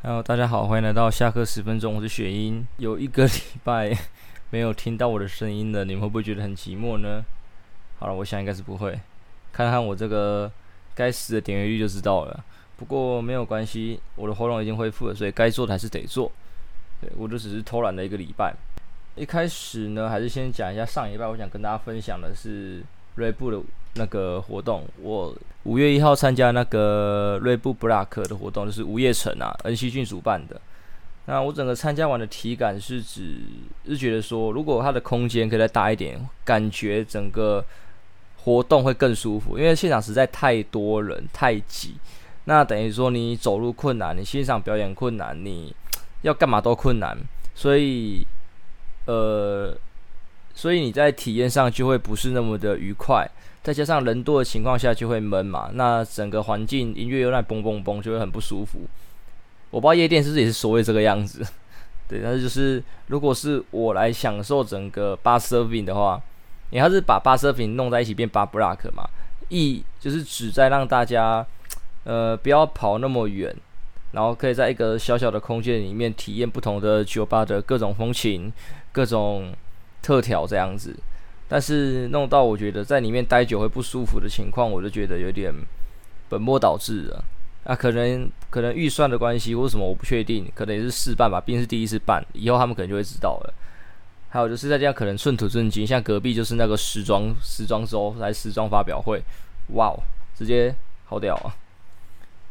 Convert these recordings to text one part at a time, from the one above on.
Hello，大家好，欢迎来到下课十分钟。我是雪英。有一个礼拜 没有听到我的声音了，你们会不会觉得很寂寞呢？好了，我想应该是不会。看看我这个该死的点阅率就知道了。不过没有关系，我的喉咙已经恢复了，所以该做的还是得做。对，我就只是偷懒了一个礼拜。一开始呢，还是先讲一下上礼拜我想跟大家分享的是锐步的那个活动。我五月一号参加那个锐步 Block 的活动，就是吴业成啊、恩熙俊主办的。那我整个参加完的体感是指，是觉得说，如果它的空间可以再大一点，感觉整个活动会更舒服。因为现场实在太多人，太挤。那等于说你走路困难，你欣赏表演困难，你要干嘛都困难。所以，呃，所以你在体验上就会不是那么的愉快。再加上人多的情况下就会闷嘛，那整个环境音乐又在嘣嘣嘣，就会很不舒服。我不知道夜店是不是也是所谓这个样子，对，但是就是如果是我来享受整个 bar serving 的话，你还是把 bar serving 弄在一起变 bar block 嘛，意就是旨在让大家呃不要跑那么远，然后可以在一个小小的空间里面体验不同的酒吧的各种风情、各种特调这样子。但是弄到我觉得在里面待久会不舒服的情况，我就觉得有点本末倒置了。啊，可能可能预算的关系或什么我不确定，可能也是试办吧，毕竟是第一次办，以后他们可能就会知道了。还有就是在这样可能寸土寸金，像隔壁就是那个时装时装周来时装发表会，哇哦，直接好屌啊！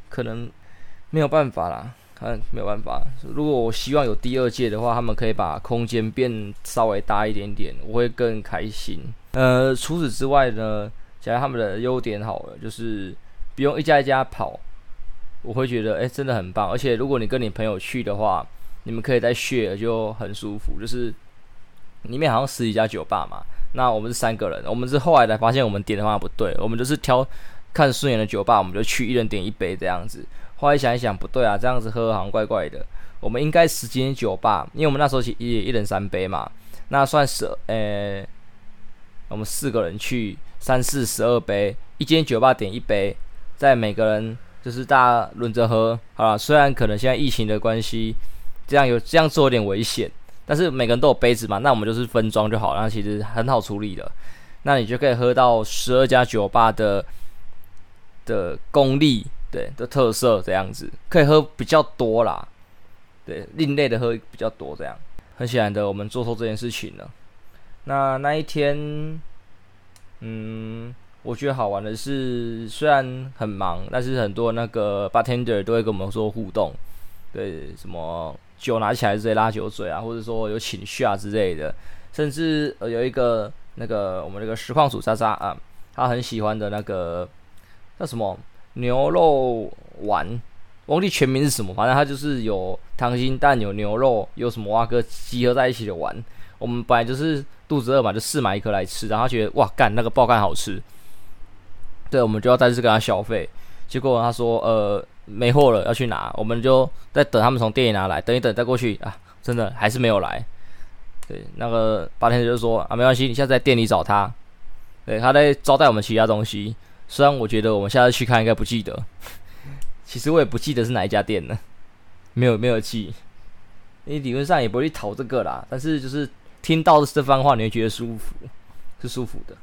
可能没有办法啦。看没有办法，如果我希望有第二届的话，他们可以把空间变稍微大一点点，我会更开心。呃，除此之外呢，讲他们的优点好了，就是不用一家一家跑，我会觉得诶，真的很棒。而且如果你跟你朋友去的话，你们可以在 share 就很舒服。就是里面好像十几家酒吧嘛，那我们是三个人，我们是后来才发现我们点的方法不对，我们就是挑看顺眼的酒吧，我们就去一人点一杯这样子。后来想一想，不对啊，这样子喝好像怪怪的。我们应该十间酒吧，因为我们那时候也一人三杯嘛，那算是呃、我们四个人去三四十二杯，一间酒吧点一杯，再每个人就是大家轮着喝，好了。虽然可能现在疫情的关系，这样有这样做有点危险，但是每个人都有杯子嘛，那我们就是分装就好，那其实很好处理的。那你就可以喝到十二家酒吧的的功力。对的特色这样子，可以喝比较多啦，对，另类的喝比较多这样。很显然的，我们做错这件事情了。那那一天，嗯，我觉得好玩的是，虽然很忙，但是很多那个 bartender 都会跟我们说互动，对，什么酒拿起来直接拉酒嘴啊，或者说有请 shot 之类的，甚至呃有一个那个我们那个实况组渣渣啊，他很喜欢的那个叫什么？牛肉丸，忘记全名是什么，反正它就是有溏心蛋、有牛肉、有什么蛙哥集合在一起的丸。我们本来就是肚子饿嘛，就试买一颗来吃，然后他觉得哇干那个爆干好吃，对，我们就要再次跟他消费。结果他说呃没货了，要去拿，我们就在等他们从店里拿来，等一等再过去啊，真的还是没有来。对，那个八天就说啊没关系，你现在在店里找他，对，他在招待我们其他东西。虽然我觉得我们下次去看应该不记得，其实我也不记得是哪一家店呢，没有没有记，你理论上也不会去讨这个啦。但是就是听到这番话，你会觉得舒服，是舒服的。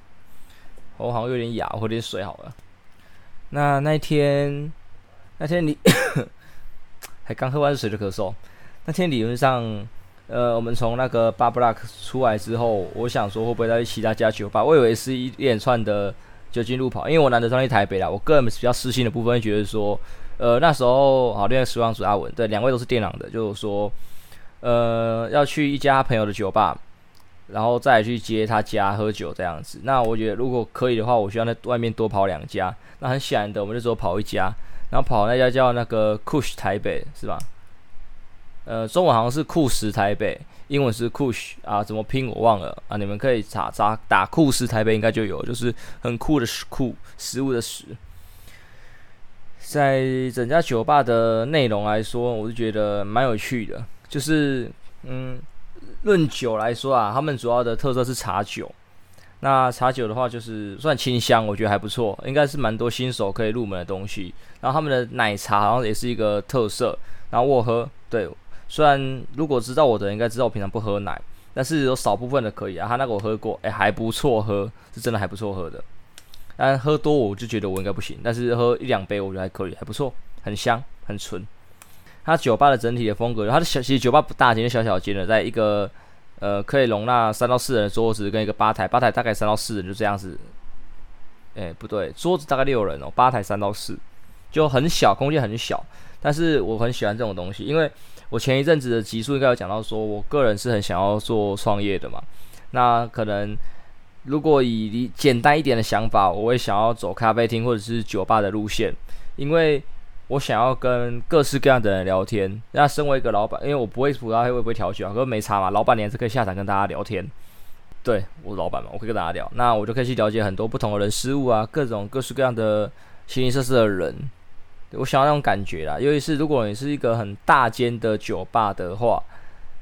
我好像有点哑，我喝点水好了。那那天那天你 还刚喝完水的咳嗽，那天理论上，呃，我们从那个 Bar Block 出来之后，我想说会不会再去其他家酒吧？我以为是一连串的。就进路跑，因为我难得上去台北啦。我个人比较私心的部分，觉得说，呃，那时候好，另外实况主阿文，对，两位都是电脑的，就是说，呃，要去一家朋友的酒吧，然后再去接他家喝酒这样子。那我觉得如果可以的话，我需要在外面多跑两家。那很显然的，我们就只有跑一家，然后跑那家叫那个 Kush 台北，是吧？呃，中文好像是酷食台北，英文是 Kush 啊，怎么拼我忘了啊，你们可以查查打酷食台北应该就有，就是很酷的食酷食物的食。在整家酒吧的内容来说，我是觉得蛮有趣的，就是嗯，论酒来说啊，他们主要的特色是茶酒。那茶酒的话，就是算清香，我觉得还不错，应该是蛮多新手可以入门的东西。然后他们的奶茶好像也是一个特色。然后我喝，对，虽然如果知道我的人应该知道我平常不喝奶，但是有少部分的可以啊。他那个我喝过，哎，还不错喝，是真的还不错喝的。但喝多我就觉得我应该不行，但是喝一两杯我觉得还可以，还不错，很香，很纯。它酒吧的整体的风格，它的小其实酒吧不大，间小小间的，在一个呃可以容纳三到四人的桌子跟一个吧台，吧台大概三到四人就这样子。哎，不对，桌子大概六人哦，吧台三到四，就很小，空间很小。但是我很喜欢这种东西，因为我前一阵子的集数应该有讲到，说我个人是很想要做创业的嘛。那可能如果以简单一点的想法，我会想要走咖啡厅或者是酒吧的路线，因为。我想要跟各式各样的人聊天。那身为一个老板，因为我不会葡萄黑，会不会调酒啊？可是没差嘛，老板娘是可以下场跟大家聊天。对，我老板嘛，我可以跟大家聊。那我就可以去了解很多不同的人事物啊，各种各式各样的形形色色的人。我想要那种感觉啦。尤其是如果你是一个很大间的酒吧的话，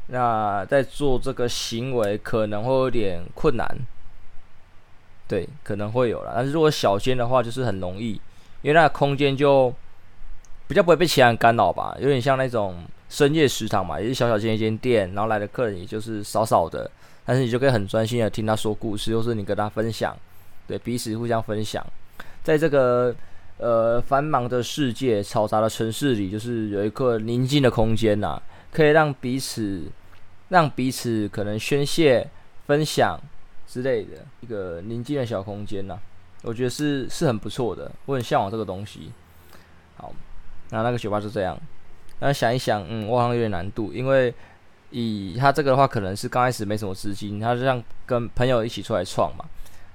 那在做这个行为可能会有点困难。对，可能会有啦。但是如果小间的话，就是很容易，因为那空间就。比较不会被其他人干扰吧，有点像那种深夜食堂嘛，也是小小间一间店，然后来的客人也就是少少的，但是你就可以很专心的听他说故事，或是你跟他分享，对，彼此互相分享，在这个呃繁忙的世界、嘈杂的城市里，就是有一个宁静的空间呐，可以让彼此让彼此可能宣泄、分享之类的一个宁静的小空间呐，我觉得是是很不错的，我很向往这个东西。好。那那个酒吧就这样，那想一想，嗯，我好像有点难度，因为以他这个的话，可能是刚开始没什么资金，他就像跟朋友一起出来创嘛。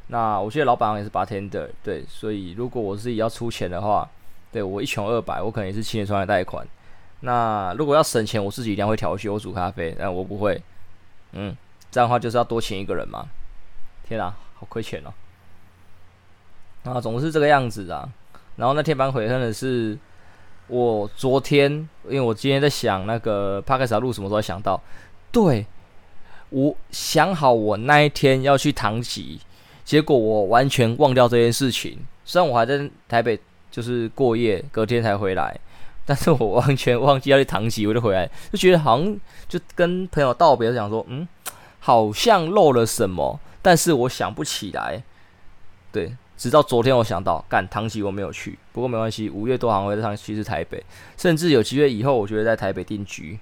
那我觉得老板也是 bartender，对，所以如果我自己要出钱的话，对我一穷二白，我可能也是七年出来贷款。那如果要省钱，我自己一定会调休，我煮咖啡，但我不会，嗯，这样的话就是要多请一个人嘛。天啊，好亏钱哦。啊，总是这个样子啊。然后那天蛮悔恨的是。我昨天，因为我今天在想那个 Podcast 要录什么时候想到，对，我想好我那一天要去唐吉，结果我完全忘掉这件事情。虽然我还在台北，就是过夜，隔天才回来，但是我完全忘记要去唐吉，我就回来，就觉得好像就跟朋友道别，想说，嗯，好像漏了什么，但是我想不起来，对。直到昨天，我想到，干唐吉我没有去，不过没关系，五月多好像会在唐吉是台北，甚至有机会以后，我觉得在台北定居，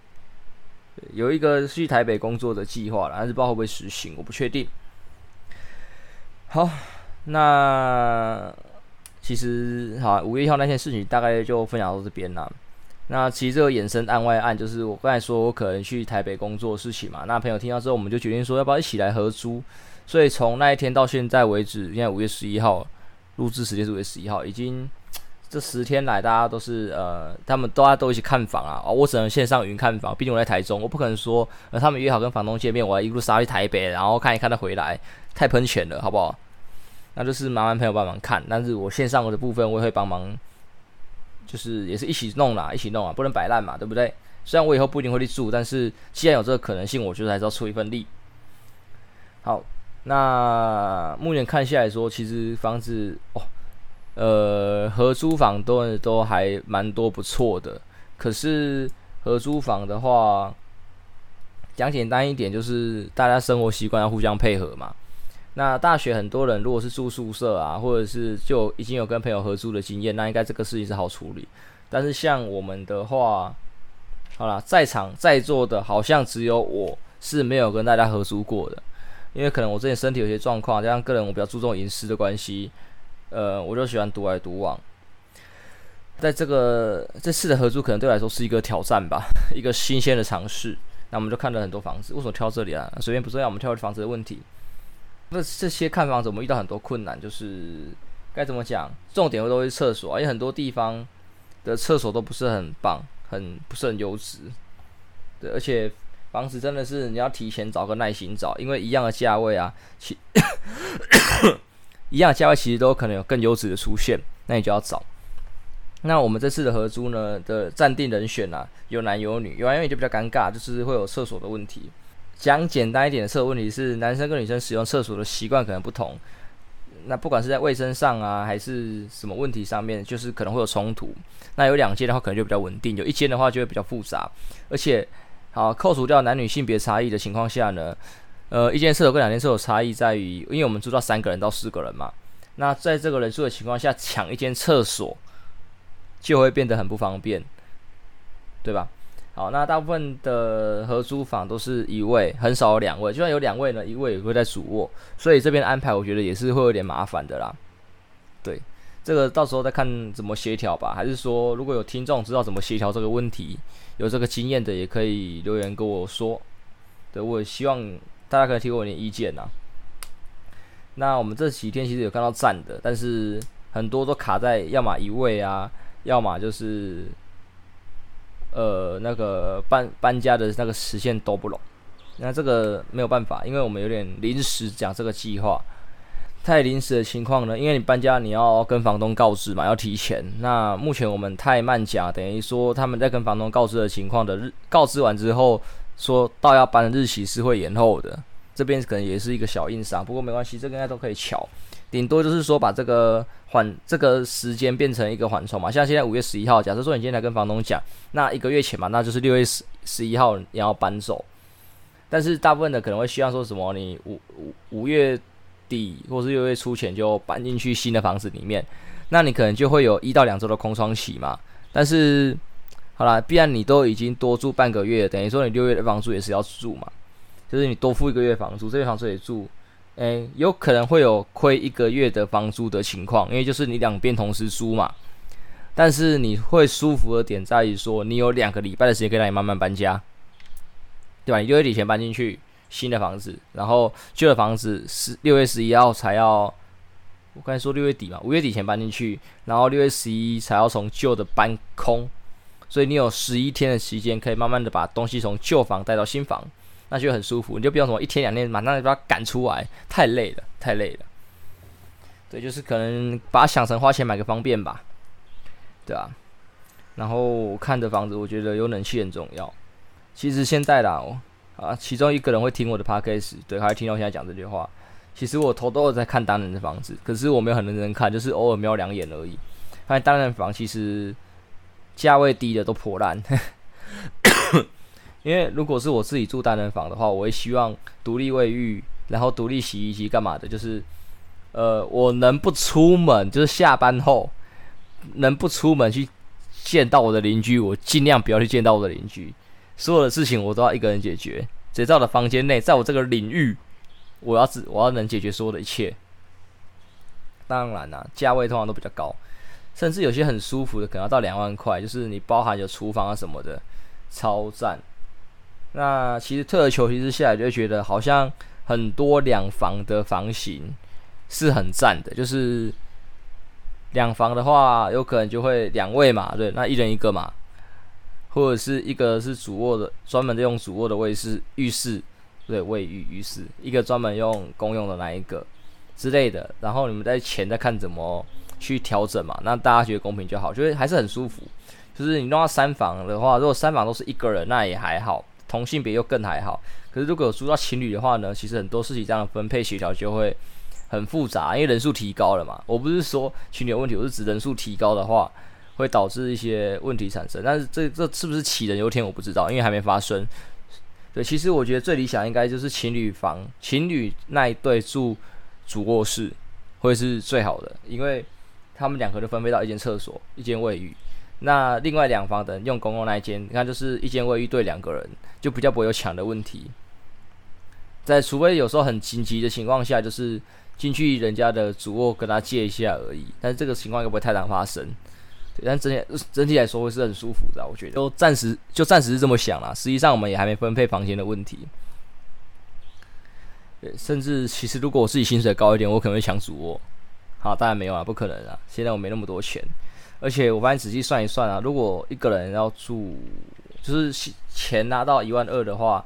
有一个去台北工作的计划了，但是不知道会不会实行，我不确定。好，那其实好，五月一号那件事情大概就分享到这边了。那其实这个衍生案外案，就是我刚才说我可能去台北工作的事情嘛。那朋友听到之后，我们就决定说，要不要一起来合租？所以从那一天到现在为止，现在五月十一号，录制时间是五月十一号，已经这十天来，大家都是呃，他们大家都一起看房啊，我只能线上云看房，毕竟我在台中，我不可能说呃他们约好跟房东见面，我要一路杀去台北，然后看一看他回来，太喷钱了，好不好？那就是麻烦朋友帮忙看，但是我线上的部分我也会帮忙，就是也是一起弄啦，一起弄啊，不能摆烂嘛，对不对？虽然我以后不一定会去住，但是既然有这个可能性，我觉得还是要出一份力。好。那目前看下来说，其实房子哦，呃，合租房都都还蛮多不错的。可是合租房的话，讲简单一点，就是大家生活习惯要互相配合嘛。那大学很多人如果是住宿舍啊，或者是就已经有跟朋友合租的经验，那应该这个事情是好处理。但是像我们的话，好啦，在场在座的好像只有我是没有跟大家合租过的。因为可能我之前身体有些状况，加上个人我比较注重隐私的关系，呃，我就喜欢独来独往。在这个这次的合租，可能对我来说是一个挑战吧，一个新鲜的尝试。那我们就看了很多房子，为什么挑这里啊？随便不重要，我们挑房子的问题。那这些看房子，我们遇到很多困难，就是该怎么讲？重点会都是厕所，因为很多地方的厕所都不是很棒，很不是很优质。对，而且。房子真的是你要提前找个耐心找，因为一样的价位啊，其一样的价位其实都可能有更优质的出现，那你就要找。那我们这次的合租呢的暂定人选啊，有男有女，有男有女就比较尴尬，就是会有厕所的问题。讲简单一点的厕所问题是，男生跟女生使用厕所的习惯可能不同。那不管是在卫生上啊，还是什么问题上面，就是可能会有冲突。那有两间的话，可能就比较稳定；有一间的话，就会比较复杂。而且，好扣除掉男女性别差异的情况下呢，呃，一间厕所跟两间厕所差异在于，因为我们住到三个人到四个人嘛，那在这个人数的情况下，抢一间厕所就会变得很不方便，对吧？好，那大部分的合租房都是一位，很少有两位。就算有两位呢，一位也会在主卧，所以这边安排我觉得也是会有点麻烦的啦。对，这个到时候再看怎么协调吧。还是说，如果有听众知道怎么协调这个问题，有这个经验的，也可以留言跟我说。对，我也希望大家可以提供我点意见呐。那我们这几天其实有看到站的，但是很多都卡在要么一位啊，要么就是。呃，那个搬搬家的那个时限都不拢，那这个没有办法，因为我们有点临时讲这个计划，太临时的情况呢，因为你搬家你要跟房东告知嘛，要提前。那目前我们太慢讲，等于说他们在跟房东告知的情况的日告知完之后，说到要搬的日期是会延后的，这边可能也是一个小硬伤，不过没关系，这个应该都可以乔。顶多就是说把这个缓这个时间变成一个缓冲嘛，像现在五月十一号，假设说你今天来跟房东讲，那一个月前嘛，那就是六月十十一号你要搬走。但是大部分的可能会希望说什么，你五五五月底或是六月初前就搬进去新的房子里面，那你可能就会有一到两周的空窗期嘛。但是好啦，既然你都已经多住半个月，等于说你六月的房租也是要住嘛，就是你多付一个月房租，这月房租也住。诶、欸，有可能会有亏一个月的房租的情况，因为就是你两边同时租嘛。但是你会舒服的点在于说，你有两个礼拜的时间可以让你慢慢搬家，对吧？你六月底前搬进去新的房子，然后旧的房子是六月十一号才要，我刚才说六月底嘛，五月底前搬进去，然后六月十一才要从旧的搬空，所以你有十一天的时间可以慢慢的把东西从旧房带到新房。那就很舒服，你就不用什么一天两天马上就把它赶出来，太累了，太累了。对，就是可能把它想成花钱买个方便吧，对啊。然后看着房子，我觉得有冷气很重要。其实现在啦，啊，其中一个人会听我的 podcast，对，还会听到我现在讲这句话。其实我头都有在看单人的房子，可是我没有很认真看，就是偶尔瞄两眼而已。发现单人房其实价位低的都破烂。因为如果是我自己住单人房的话，我会希望独立卫浴，然后独立洗衣机干嘛的，就是，呃，我能不出门，就是下班后能不出门去见到我的邻居，我尽量不要去见到我的邻居，所有的事情我都要一个人解决。只在我的房间内，在我这个领域，我要只我要能解决所有的一切。当然啦，价位通常都比较高，甚至有些很舒服的，可能要到两万块，就是你包含有厨房啊什么的，超赞。那其实退而求其次下来，就会觉得好像很多两房的房型是很赞的。就是两房的话，有可能就会两位嘛，对，那一人一个嘛，或者是一个是主卧的，专门用主卧的卫室、浴室，对，卫浴、浴室，一个专门用公用的那一个之类的。然后你们在前再看怎么去调整嘛，那大家觉得公平就好，觉得还是很舒服。就是你弄到三房的话，如果三房都是一个人，那也还好。同性别又更还好，可是如果有租到情侣的话呢？其实很多事情这样的分配协调就会很复杂，因为人数提高了嘛。我不是说情侣有问题，我是指人数提高的话会导致一些问题产生。但是这这是不是杞人忧天，我不知道，因为还没发生。对，其实我觉得最理想应该就是情侣房，情侣那一对住主卧室会是最好的，因为他们两个就分配到一间厕所、一间卫浴。那另外两房的用公共那一间，你看就是一间卫浴对两个人，就比较不会有抢的问题。在除非有时候很紧急的情况下，就是进去人家的主卧跟他借一下而已。但是这个情况又不会太常发生。对，但整体整体来说会是很舒服的，我觉得。就暂时就暂时是这么想啦。实际上我们也还没分配房间的问题。对，甚至其实如果我自己薪水高一点，我可能会抢主卧。好，当然没有啊，不可能啊。现在我没那么多钱。而且我发现仔细算一算啊，如果一个人要住，就是钱拿到一万二的话，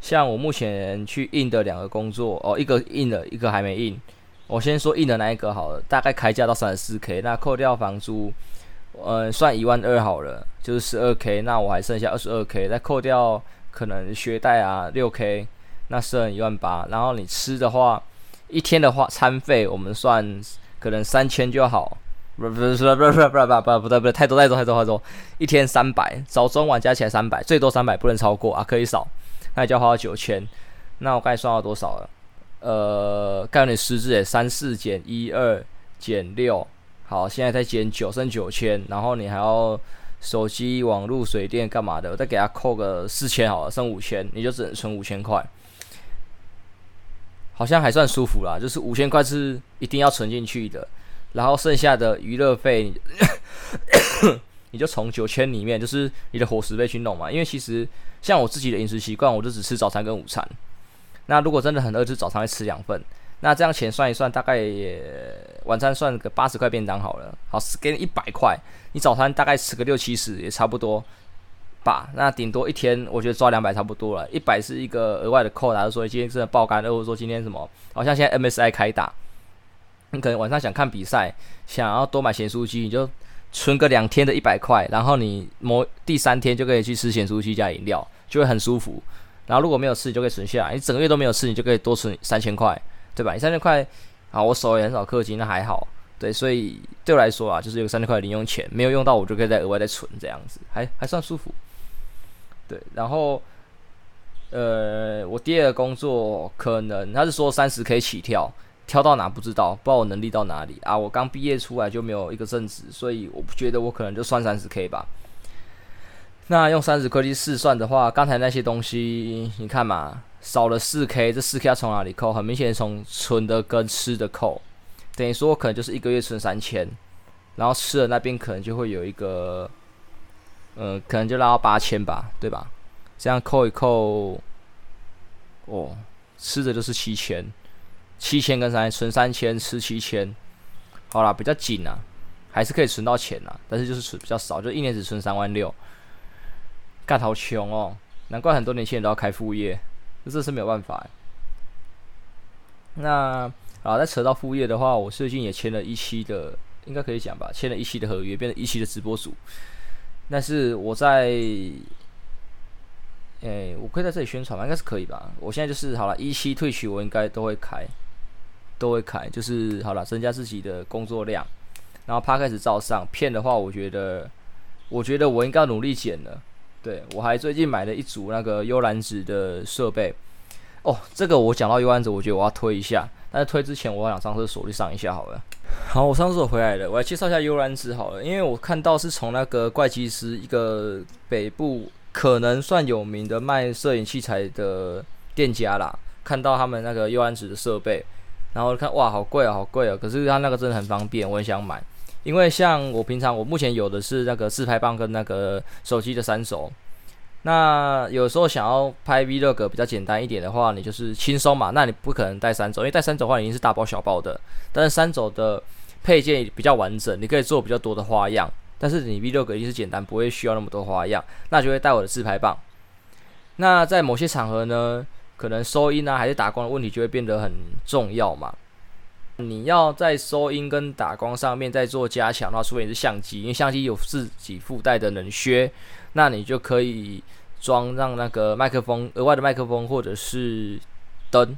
像我目前去印的两个工作哦，一个印了，一个还没印。我先说印的那一个好了，大概开价到三十四 K，那扣掉房租，嗯，算一万二好了，就是十二 K，那我还剩下二十二 K，再扣掉可能学贷啊六 K，那剩一万八。然后你吃的话，一天的话餐费我们算可能三千就好，不不不不不不不不不对不对，太多太多太多太多，一天三百，早中晚加起来三百，最多三百不能超过啊，可以少，那你就要花到九千，那我刚才算到多少了？呃，刚有点失智诶，三四减一二减六，好，现在再减九剩九千，然后你还要手机、网络、水电干嘛的，我再给他扣个四千好了，剩五千，你就只能存五千块。好像还算舒服啦，就是五千块是一定要存进去的，然后剩下的娱乐费，你就从九千里面，就是你的伙食费去弄嘛。因为其实像我自己的饮食习惯，我就只吃早餐跟午餐。那如果真的很饿，就早餐会吃两份。那这样钱算一算，大概也晚餐算个八十块便当好了。好，给你一百块，你早餐大概吃个六七十也差不多。吧，那顶多一天，我觉得抓两百差不多了。一百是一个额外的扣，假如说今天真的爆肝，或者说今天什么，好像现在 MSI 开打，你可能晚上想看比赛，想要多买咸酥鸡，你就存个两天的一百块，然后你某第三天就可以去吃咸酥鸡加饮料，就会很舒服。然后如果没有吃，你就可以存下来。你整个月都没有吃，你就可以多存三千块，对吧？你三千块，啊，我手也很少氪金，那还好。对，所以对我来说啊，就是有三千块零用钱，没有用到我就可以再额外再存，这样子还还算舒服。对，然后，呃，我第二个工作可能他是说三十 K 起跳，挑到哪不知道，不知道我能力到哪里啊。我刚毕业出来就没有一个正职，所以我不觉得我可能就算三十 K 吧。那用三十 K 去试算的话，刚才那些东西你看嘛，少了四 K，这四 K 要从哪里扣？很明显从存的跟吃的扣，等于说我可能就是一个月存三千，然后吃的那边可能就会有一个。呃，可能就拉到八千吧，对吧？这样扣一扣，哦，吃的就是七千，七千跟三存三千，吃七千，好啦，比较紧啊，还是可以存到钱啊，但是就是存比较少，就一年只存三万六，干好穷哦，难怪很多年轻人都要开副业，这这是没有办法。那啊，再扯到副业的话，我最近也签了一期的，应该可以讲吧，签了一期的合约，变成一期的直播主。但是我在，诶、欸，我可以在这里宣传吗？应该是可以吧。我现在就是好了，一期退取，我应该都会开，都会开，就是好了，增加自己的工作量。然后 p 开始照上，片的话，我觉得，我觉得我应该努力剪了。对，我还最近买了一组那个幽兰紫的设备。哦，这个我讲到幽兰紫，我觉得我要推一下。但是推之前，我想上厕所去上一下好了。好，我上厕所回来了，我来介绍一下幽兰紫好了。因为我看到是从那个怪奇师一个北部可能算有名的卖摄影器材的店家啦，看到他们那个幽兰紫的设备，然后看哇，好贵啊，好贵啊！可是它那个真的很方便，我很想买。因为像我平常我目前有的是那个自拍棒跟那个手机的三轴。那有时候想要拍 Vlog 比较简单一点的话，你就是轻松嘛。那你不可能带三轴，因为带三轴的话，已经是大包小包的。但是三轴的配件比较完整，你可以做比较多的花样。但是你 Vlog 一定是简单，不会需要那么多花样。那就会带我的自拍棒。那在某些场合呢，可能收音啊还是打光的问题就会变得很重要嘛。你要在收音跟打光上面再做加强的话，除非你是相机，因为相机有自己附带的冷靴。那你就可以装上那个麦克风，额外的麦克风或者是灯。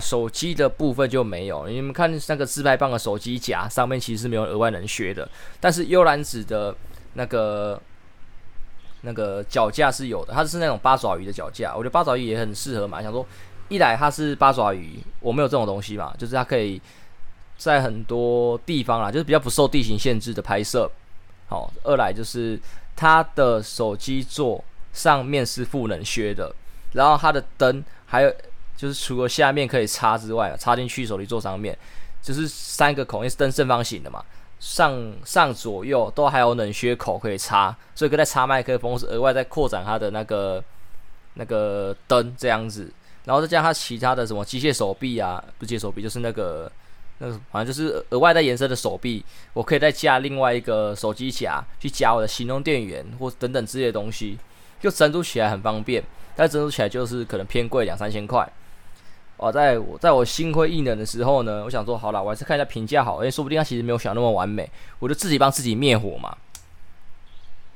手机的部分就没有，你们看那个自拍棒的手机夹上面其实是没有额外能靴的，但是幽兰子的那个那个脚架是有的，它是那种八爪鱼的脚架，我觉得八爪鱼也很适合嘛。想说一来它是八爪鱼，我没有这种东西嘛，就是它可以在很多地方啦，就是比较不受地形限制的拍摄。好，二来就是。它的手机座上面是副冷靴的，然后它的灯还有就是除了下面可以插之外，插进去手机座上面就是三个孔，因为是灯正方形的嘛，上上左右都还有冷靴口可以插，所以可以再插麦克风，是额外再扩展它的那个那个灯这样子，然后再加上它其他的什么机械手臂啊，不机械手臂就是那个。那个反正就是额外带颜色的手臂，我可以再加另外一个手机夹去夹我的行动电源或等等之类的东西，就整组起来很方便。但整组起来就是可能偏贵两三千块。哦，在我在我心灰意冷的时候呢，我想说好了，我还是看一下评价好，因为说不定它其实没有想那么完美，我就自己帮自己灭火嘛。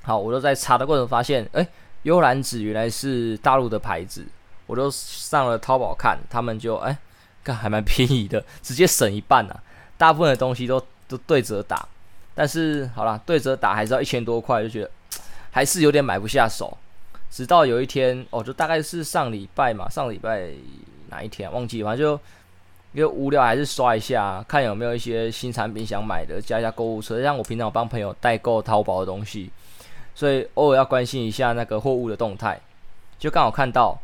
好，我就在查的过程发现，哎，幽兰子原来是大陆的牌子，我都上了淘宝看，他们就哎。看还蛮便宜的，直接省一半啊！大部分的东西都都对折打，但是好啦，对折打还是要一千多块，就觉得还是有点买不下手。直到有一天，哦，就大概是上礼拜嘛，上礼拜哪一天，忘记，反正就因为无聊，还是刷一下，看有没有一些新产品想买的，加一下购物车。像我平常有帮朋友代购淘宝的东西，所以偶尔要关心一下那个货物的动态。就刚好看到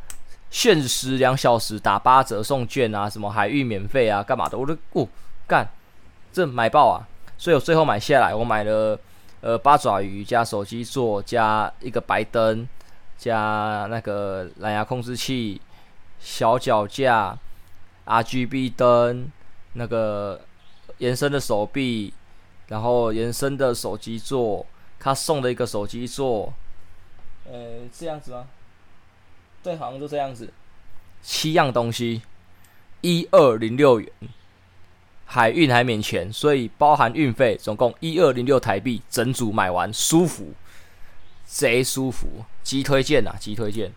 限时两小时打八折送券啊，什么海运免费啊，干嘛的？我都哦干，这买爆啊！所以我最后买下来，我买了呃八爪鱼加手机座加一个白灯。加那个蓝牙控制器、小脚架、RGB 灯、那个延伸的手臂，然后延伸的手机座，他送的一个手机座，呃，这样子吗？对，好像就这样子，七样东西，一二零六元，海运还免钱，所以包含运费，总共一二零六台币，整组买完舒服。贼舒服，极推荐呐，极推荐。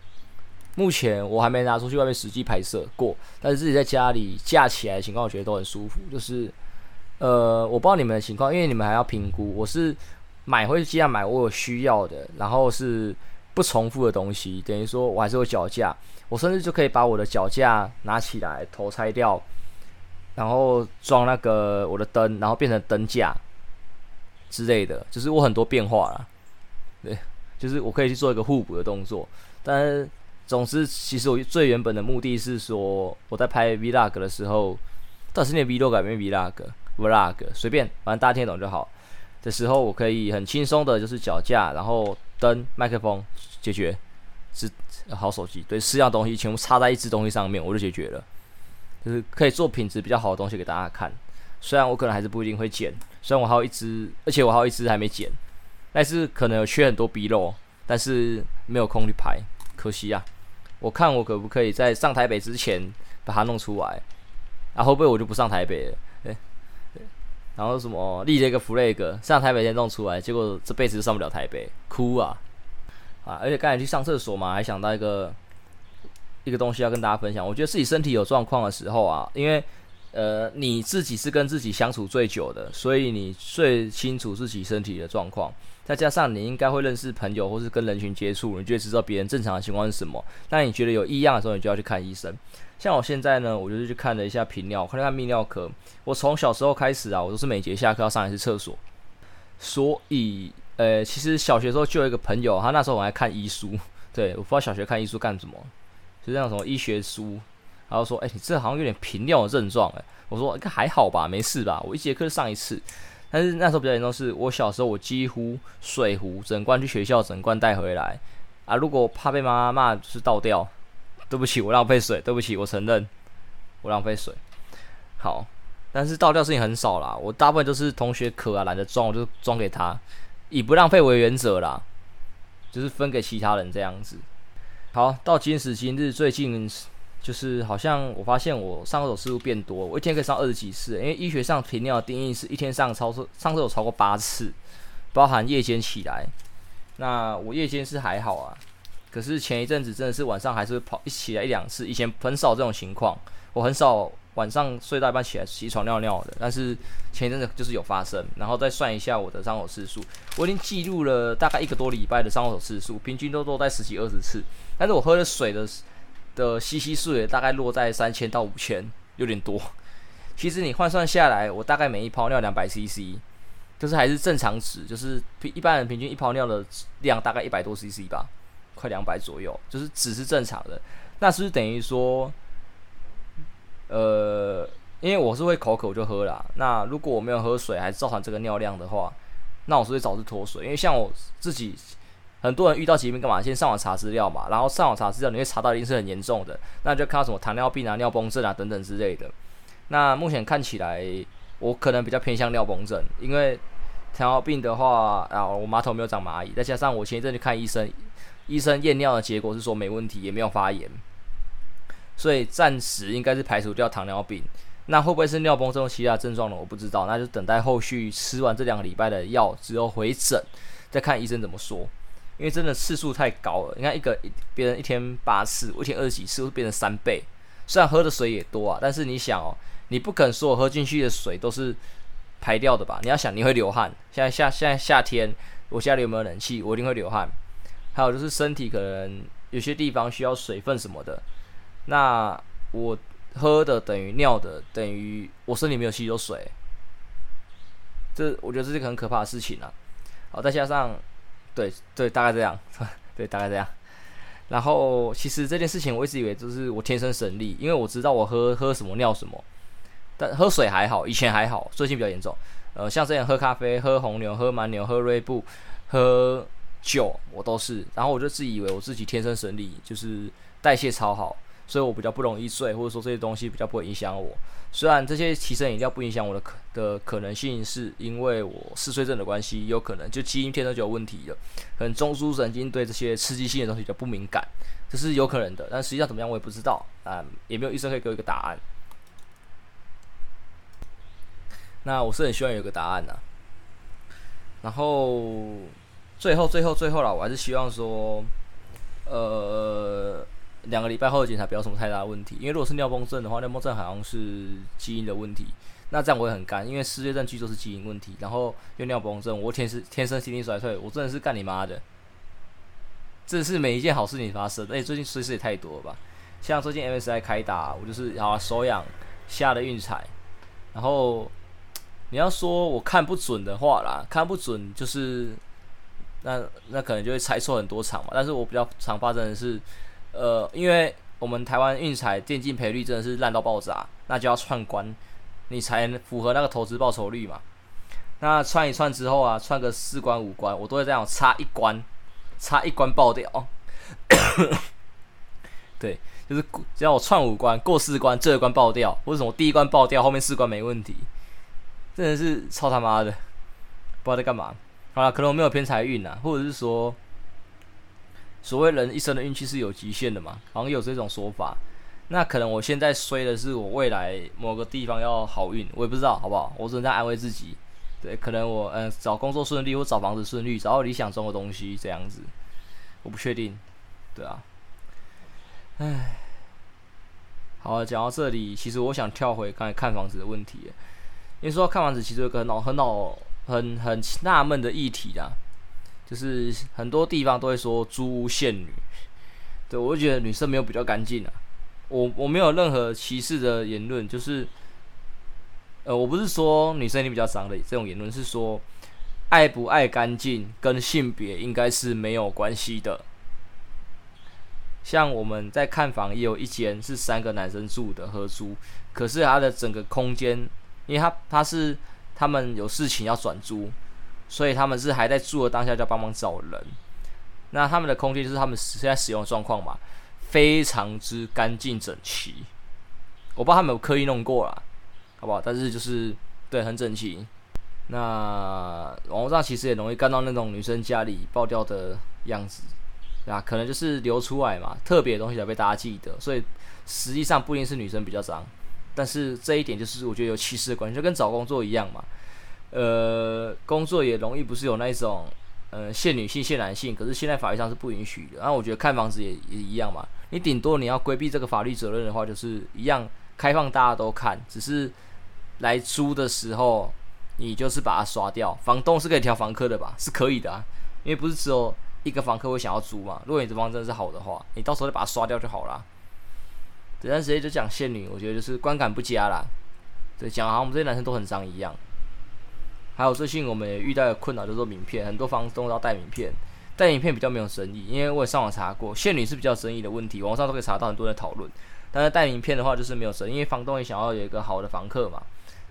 目前我还没拿出去外面实际拍摄过，但是自己在家里架起来的情况，我觉得都很舒服。就是，呃，我不知道你们的情况，因为你们还要评估。我是买会尽量买我有需要的，然后是不重复的东西，等于说我还是有脚架，我甚至就可以把我的脚架拿起来，头拆掉，然后装那个我的灯，然后变成灯架之类的，就是我很多变化啦，对。就是我可以去做一个互补的动作，但是总之，其实我最原本的目的是说，我在拍 vlog 的时候，到底是念 vlog 改变 vlog，vlog 随便，反正大家听懂就好。的时候，我可以很轻松的，就是脚架，然后灯、麦克风解决，是好手机，对，四样东西全部插在一支东西上面，我就解决了，就是可以做品质比较好的东西给大家看。虽然我可能还是不一定会剪，虽然我还有一支，而且我还有一支还没剪。但是可能有缺很多 B 肉，但是没有空去拍，可惜啊！我看我可不可以在上台北之前把它弄出来，啊，后不会我就不上台北了？对，对，然后什么立了一个 flag，上台北先弄出来，结果这辈子上不了台北，哭啊！啊，而且刚才去上厕所嘛，还想到一个一个东西要跟大家分享。我觉得自己身体有状况的时候啊，因为呃你自己是跟自己相处最久的，所以你最清楚自己身体的状况。再加上你应该会认识朋友，或是跟人群接触，你就会知道别人正常的情况是什么。那你觉得有异样的时候，你就要去看医生。像我现在呢，我就是去看了一下频尿，看了看泌尿科。我从小时候开始啊，我都是每节下课要上一次厕所。所以，呃，其实小学时候就有一个朋友，他那时候我还看医书。对，我不知道小学看医书干什么，就是那种什么医学书，然后说，哎，你这好像有点频尿的症状。哎，我说，应该还好吧，没事吧？我一节课上一次。但是那时候比较严重，是我小时候我几乎水壶整罐去学校，整罐带回来啊。如果怕被妈妈骂，就是倒掉。对不起，我浪费水。对不起，我承认我浪费水。好，但是倒掉事情很少啦。我大部分都是同学渴啊，懒得装，我就装给他，以不浪费为原则啦，就是分给其他人这样子。好，到今时今日，最近。就是好像我发现我上厕所次数变多，我一天可以上二十几次。因为医学上频尿的定义是一天上超上厕所超过八次，包含夜间起来。那我夜间是还好啊，可是前一阵子真的是晚上还是跑一起来一两次。以前很少这种情况，我很少晚上睡到一半起来起床尿尿的。但是前一阵子就是有发生，然后再算一下我的上厕所次数，我已经记录了大概一个多礼拜的上厕所次数，平均都都在十几二十次。但是我喝的水的。的 CC 数也大概落在三千到五千，有点多。其实你换算下来，我大概每一泡尿两百 CC，就是还是正常值，就是一般人平均一泡尿的量大概一百多 CC 吧，快两百左右，就是只是正常的。那是不是等于说，呃，因为我是会口渴就喝啦。那如果我没有喝水，还是造成这个尿量的话，那我是会导致脱水。因为像我自己。很多人遇到疾病干嘛？先上网查资料嘛，然后上网查资料，你会查到一定是很严重的，那就看到什么糖尿病啊、尿崩症啊等等之类的。那目前看起来，我可能比较偏向尿崩症，因为糖尿病的话，啊，我马桶没有长蚂蚁，再加上我前一阵去看医生，医生验尿的结果是说没问题，也没有发炎，所以暂时应该是排除掉糖尿病。那会不会是尿崩症其他症状呢？我不知道，那就等待后续吃完这两个礼拜的药之后回诊，再看医生怎么说。因为真的次数太高了，你看一个别人一天八次，我一天二十几次，会变成三倍，虽然喝的水也多啊，但是你想哦，你不可能说我喝进去的水都是排掉的吧？你要想你会流汗，现在夏现在夏天，我家里有没有冷气？我一定会流汗。还有就是身体可能有些地方需要水分什么的，那我喝的等于尿的，等于我身体没有吸收水，这我觉得这是个很可怕的事情啊。好，再加上，对对，大概这样，对，大概这样。然后其实这件事情我一直以为就是我天生神力，因为我知道我喝喝什么尿什么，但喝水还好，以前还好，最近比较严重。呃，像这样喝咖啡、喝红牛、喝蛮牛、喝瑞布、喝酒，我都是。然后我就自以为我自己天生神力，就是代谢超好。所以我比较不容易睡，或者说这些东西比较不会影响我。虽然这些提升饮料不影响我的可的可能性，是因为我嗜睡症的关系，有可能就基因天生就有问题了。可能中枢神经对这些刺激性的东西就不敏感，这是有可能的。但实际上怎么样我也不知道啊，也没有医生可以给我一个答案。那我是很希望有个答案呐。然后最后最后最后了，我还是希望说，呃。两个礼拜后的检查不要什么太大问题，因为如果是尿崩症的话，尿崩症好像是基因的问题，那这样我也很干，因为嗜睡症据说是基因问题，然后又尿崩症，我天生天生心力衰退，我真的是干你妈的！这是每一件好事情发生，而且最近衰事也太多了吧？像最近 MSI 开打，我就是好手痒下了运彩，然后你要说我看不准的话啦，看不准就是那那可能就会猜错很多场嘛，但是我比较常发生的是。呃，因为我们台湾运彩电竞赔率真的是烂到爆炸，那就要串关，你才符合那个投资报酬率嘛。那串一串之后啊，串个四关五关，我都会这样差一关，差一关爆掉。对，就是只要我串五关过四关，这一关爆掉，为什么第一关爆掉，后面四关没问题？真的是操他妈的，不知道在干嘛。好了，可能我没有偏财运啊，或者是说。所谓人一生的运气是有极限的嘛，好像有这种说法。那可能我现在衰的是我未来某个地方要好运，我也不知道好不好，我只能在安慰自己。对，可能我嗯找工作顺利或找房子顺利，找到理想中的东西这样子，我不确定。对啊，唉，好了，讲到这里，其实我想跳回刚才看房子的问题，因为说到看房子其实有个很恼很恼很很纳闷的议题啊。就是很多地方都会说租屋限女，对，我就觉得女生没有比较干净啊。我我没有任何歧视的言论，就是，呃，我不是说女生你比较脏的这种言论，是说爱不爱干净跟性别应该是没有关系的。像我们在看房，也有一间是三个男生住的合租，可是他的整个空间，因为他他是他们有事情要转租。所以他们是还在住的当下就要帮忙找人，那他们的空间就是他们现在使用的状况嘛，非常之干净整齐。我不知道他们有刻意弄过啦，好不好？但是就是对，很整齐。那网络上其实也容易看到那种女生家里爆掉的样子，啊，可能就是流出来嘛，特别的东西才被大家记得。所以实际上不一定是女生比较脏，但是这一点就是我觉得有歧视的关系，就跟找工作一样嘛。呃，工作也容易不是有那一种，呃，限女性、限男性，可是现在法律上是不允许的。然后我觉得看房子也也一样嘛，你顶多你要规避这个法律责任的话，就是一样开放大家都看，只是来租的时候，你就是把它刷掉。房东是可以调房客的吧？是可以的啊，因为不是只有一个房客会想要租嘛。如果你这房真的是好的话，你到时候就把它刷掉就好了。这段时间就讲限女，我觉得就是观感不佳啦。对，讲好像我们这些男生都很脏一样。还有最近我们也遇到的困扰，就是说名片，很多房东都要带名片，带名片比较没有生意，因为我也上网查过，限女是比较生意的问题，网上都可以查到很多人讨论。但是带名片的话，就是没有生意，因为房东也想要有一个好的房客嘛，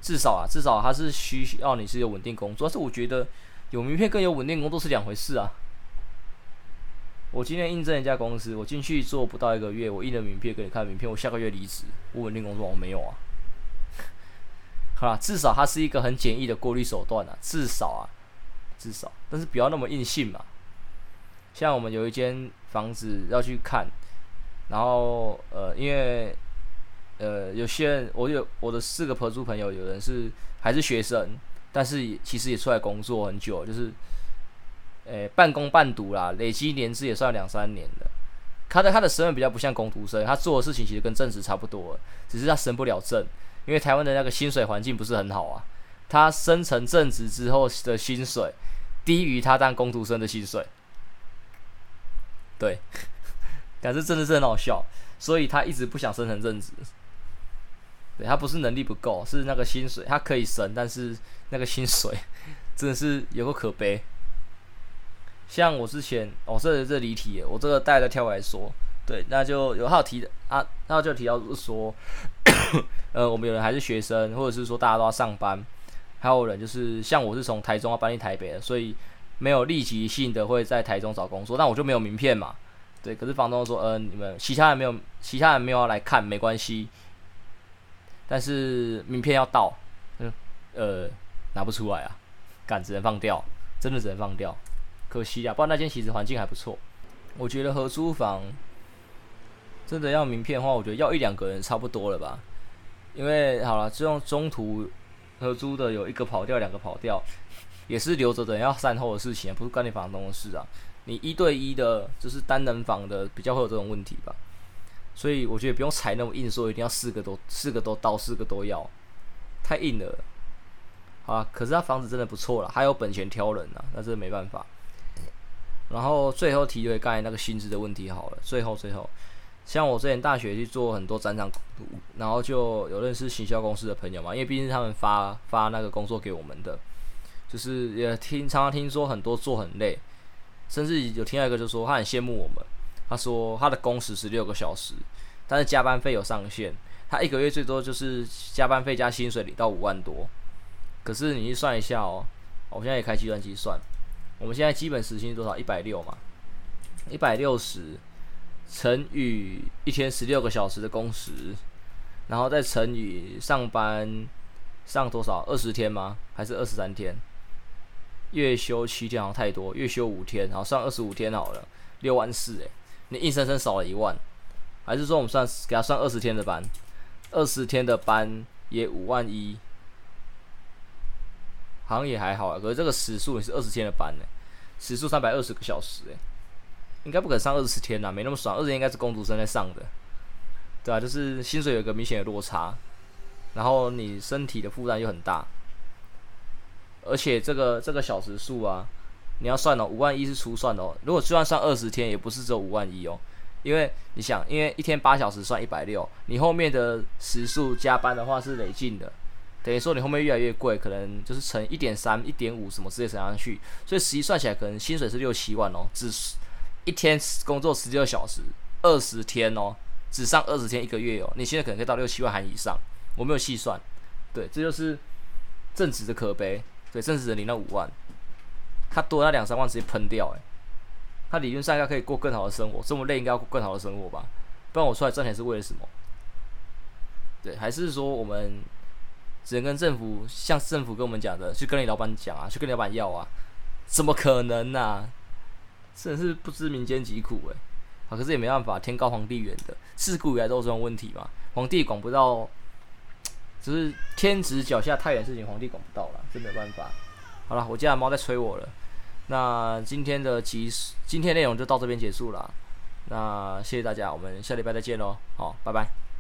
至少啊，至少他是需要你是有稳定工作。但是我觉得有名片跟有稳定工作是两回事啊。我今天应征一家公司，我进去做不到一个月，我印了名片给你看名片，我下个月离职，我稳定工作我没有啊。好啦，至少它是一个很简易的过滤手段啊，至少啊，至少，但是不要那么硬性嘛。像我们有一间房子要去看，然后呃，因为呃，有些人，我有我的四个合租朋友，有人是还是学生，但是其实也出来工作很久，就是，呃，半工半读啦，累积年资也算两三年的。他的他的身份比较不像工读生，他做的事情其实跟正职差不多，只是他升不了正，因为台湾的那个薪水环境不是很好啊。他升成正职之后的薪水低于他当工读生的薪水，对，感觉真的是很好笑，所以他一直不想升成正职。对，他不是能力不够，是那个薪水他可以升，但是那个薪水 真的是有个可悲。像我之前，哦，这这离题，我这个带着跳过来说，对，那就有好提的啊，那就提到说，呃，我们有人还是学生，或者是说大家都要上班，还有人就是像我是从台中要搬去台北的，所以没有立即性的会在台中找工作，那我就没有名片嘛，对，可是房东说，嗯、呃，你们其他人没有，其他人没有要来看，没关系，但是名片要到，嗯，呃，拿不出来啊，干，只能放掉，真的只能放掉。可惜啊，不然那间其实环境还不错。我觉得合租房真的要名片的话，我觉得要一两个人差不多了吧。因为好了，这种中途合租的有一个跑掉，两个跑掉，也是留着的人要善后的事情，不是关你房东的事啊。你一对一的，就是单人房的，比较会有这种问题吧。所以我觉得不用踩那么硬，说一定要四个都四个都到，四个都要，太硬了。好啊，可是他房子真的不错了，还有本钱挑人啊，那这没办法。然后最后提回刚才那个薪资的问题好了。最后最后，像我之前大学去做很多展场，然后就有认识行销公司的朋友嘛，因为毕竟他们发发那个工作给我们的，就是也听常常听说很多做很累，甚至有听到一个就说他很羡慕我们，他说他的工时是六个小时，但是加班费有上限，他一个月最多就是加班费加薪水领到五万多，可是你去算一下哦，我现在也开计算机算。我们现在基本时薪多少？一百六嘛，一百六十乘以一天十六个小时的工时，然后再乘以上班上多少？二十天吗？还是二十三天？月休七天好像太多，月休五天，然后上二十五天好了，六万四诶，你硬生生少了一万，还是说我们算给他算二十天的班，二十天的班也五万一？好像也还好啊，可是这个时数也是二十天的班呢，时数三百二十个小时诶，应该不可能上二十天呐，没那么爽，二十天应该是工读生在上的，对啊，就是薪水有一个明显的落差，然后你身体的负担又很大，而且这个这个小时数啊，你要算哦，五万一是初算哦，如果就算上二十天，也不是只有五万一哦，因为你想，因为一天八小时算一百六，你后面的时数加班的话是累进的。等于说你后面越来越贵，可能就是乘一点三、一点五什么之类乘上去，所以实际算起来可能薪水是六七万哦，只一天工作十六小时，二十天哦，只上二十天一个月哦，你现在可能可以到六七万含以上，我没有细算，对，这就是正职的可悲，对，正职的领那五万，他多那两三万直接喷掉，诶，他理论上应该可以过更好的生活，这么累应该要过更好的生活吧？不然我出来赚钱是为了什么？对，还是说我们？只能跟政府，像政府跟我们讲的，去跟你老板讲啊，去跟你老板要啊，怎么可能啊？真是不知民间疾苦诶、欸。啊，可是也没办法，天高皇帝远的，自古以来都有这种问题嘛。皇帝管不到，只是天子脚下太远的事情，皇帝管不到了，这没办法。好了，我家的猫在催我了。那今天的集，今天内容就到这边结束了。那谢谢大家，我们下礼拜再见喽。好，拜拜。